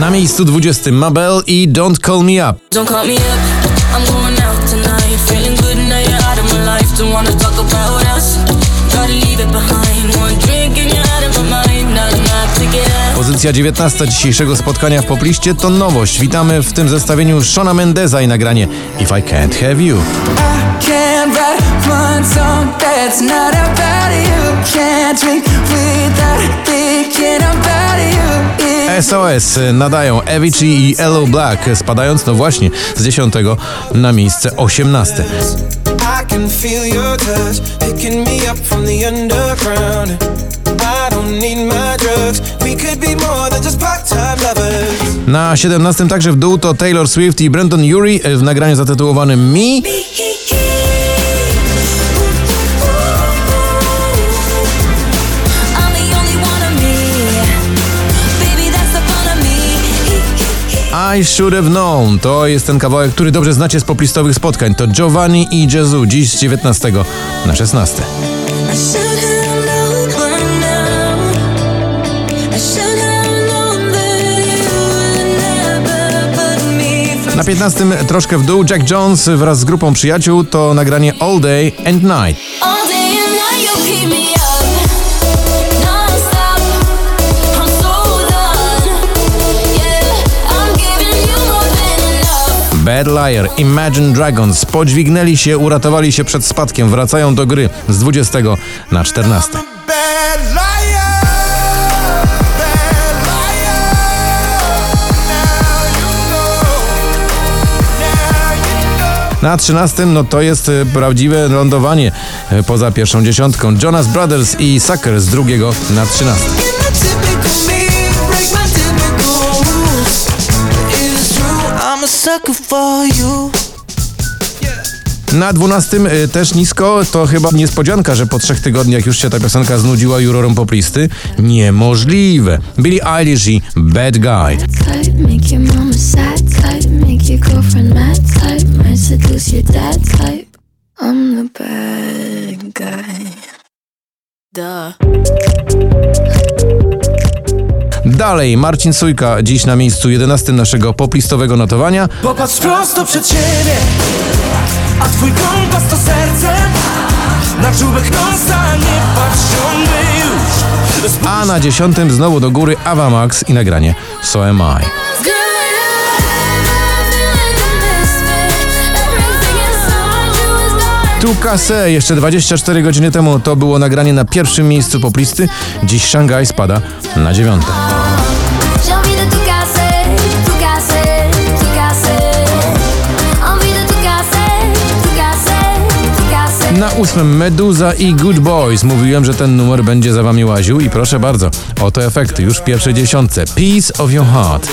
Na miejscu 20 Mabel i Don't Call Me Up. Don't call me up. I'm going out tonight. Feeling good now you're out of my life. Don't wanna talk about us. Gotta leave it behind. One drink and you're out of my mind. Not enough to get out. Pozycja 19 dzisiejszego spotkania w popliście to nowość. Witamy w tym zestawieniu Shona Mendeza i nagranie If I Can't Have You. Can't write one song that's not SOS nadają Avicii i Hello Black, spadając no właśnie z 10 na miejsce 18. I can feel your touch picking me up from the underground. I don't need my drugs. We could be more than just part-time lovers. Na 17 także w dół to Taylor Swift i Brandon Urie w nagraniu zatytułowanym Me. I Should Have Known. To jest ten kawałek, który dobrze znacie z poplistowych spotkań. To Giovanni i Jezu, dziś z 19 na 16. I should have known by now. I should have known that you would never put me first. Na 15 troszkę w dół Jack Jones wraz z grupą przyjaciół to nagranie All Day and Night. Bad Liar, Imagine Dragons podźwignęli się, uratowali się przed spadkiem, wracają do gry z 20 na 14. Bad liar. Bad liar. Now you know. Now you know. Na 13 no to jest e, prawdziwe lądowanie e, poza pierwszą dziesiątką. Jonas Brothers i Sucker z drugiego na 13. Na 12 e, też nisko, to chyba niespodzianka, że po trzech tygodniach już się ta piosenka znudziła jurorom poplisty. Niemożliwe. Billie Eilish i Bad Guy. type, Dalej Marcin Sujka, dziś na miejscu 11 naszego poplistowego notowania. Popatrz prosto przed siebie, a twój kompas to serce. Na czubek nosa nie patrz. A na 10 znowu do góry Ava Max i nagranie So Am I. Tu Kase, jeszcze 24 godziny temu to było nagranie na pierwszym miejscu poplisty. Dziś Szangaj spada na dziewiąte. Ósmym Meduza i Good Boys. Mówiłem, że ten numer będzie za wami łaził i proszę bardzo, oto efekty już w pierwszej dziesiątce. Peace of your heart.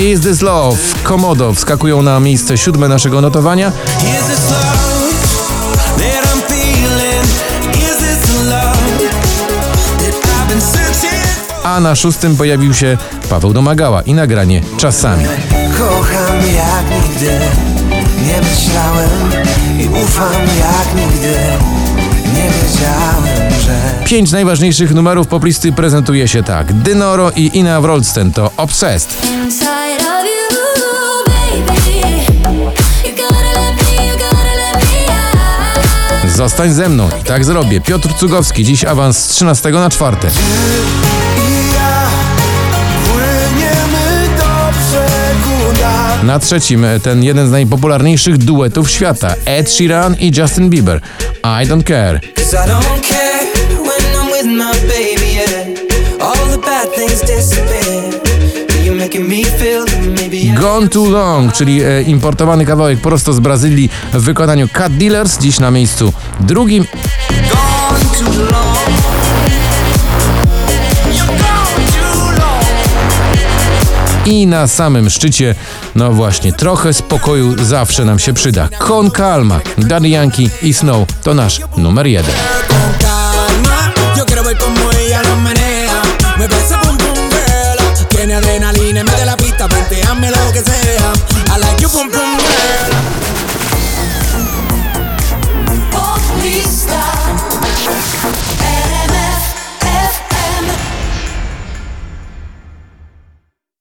Is This Love? Komodo wskakują na miejsce siódme naszego notowania, a na szóstym pojawił się Paweł Domagała i nagranie Czasami. Kocham jak nigdy, nie myślałem i ufam jak nigdy. Nie wiedziałem, że Pięć najważniejszych numerów poplisty prezentuje się tak. Dynoro i Ina Wroldsten to Obsessed. Zostań ze mną i tak zrobię. Piotr Cugowski, dziś awans z 13 na 4. na trzecim ten jeden z najpopularniejszych duetów świata Ed Sheeran i Justin Bieber. I don't care. Gone Too Long, czyli e, importowany kawałek prosto z Brazylii w wykonaniu Cat Dealers, dziś na miejscu drugim. I na samym szczycie, no właśnie, trochę spokoju zawsze nam się przyda. Con Calma, Daddy Yankee i Snow to nasz numer jeden.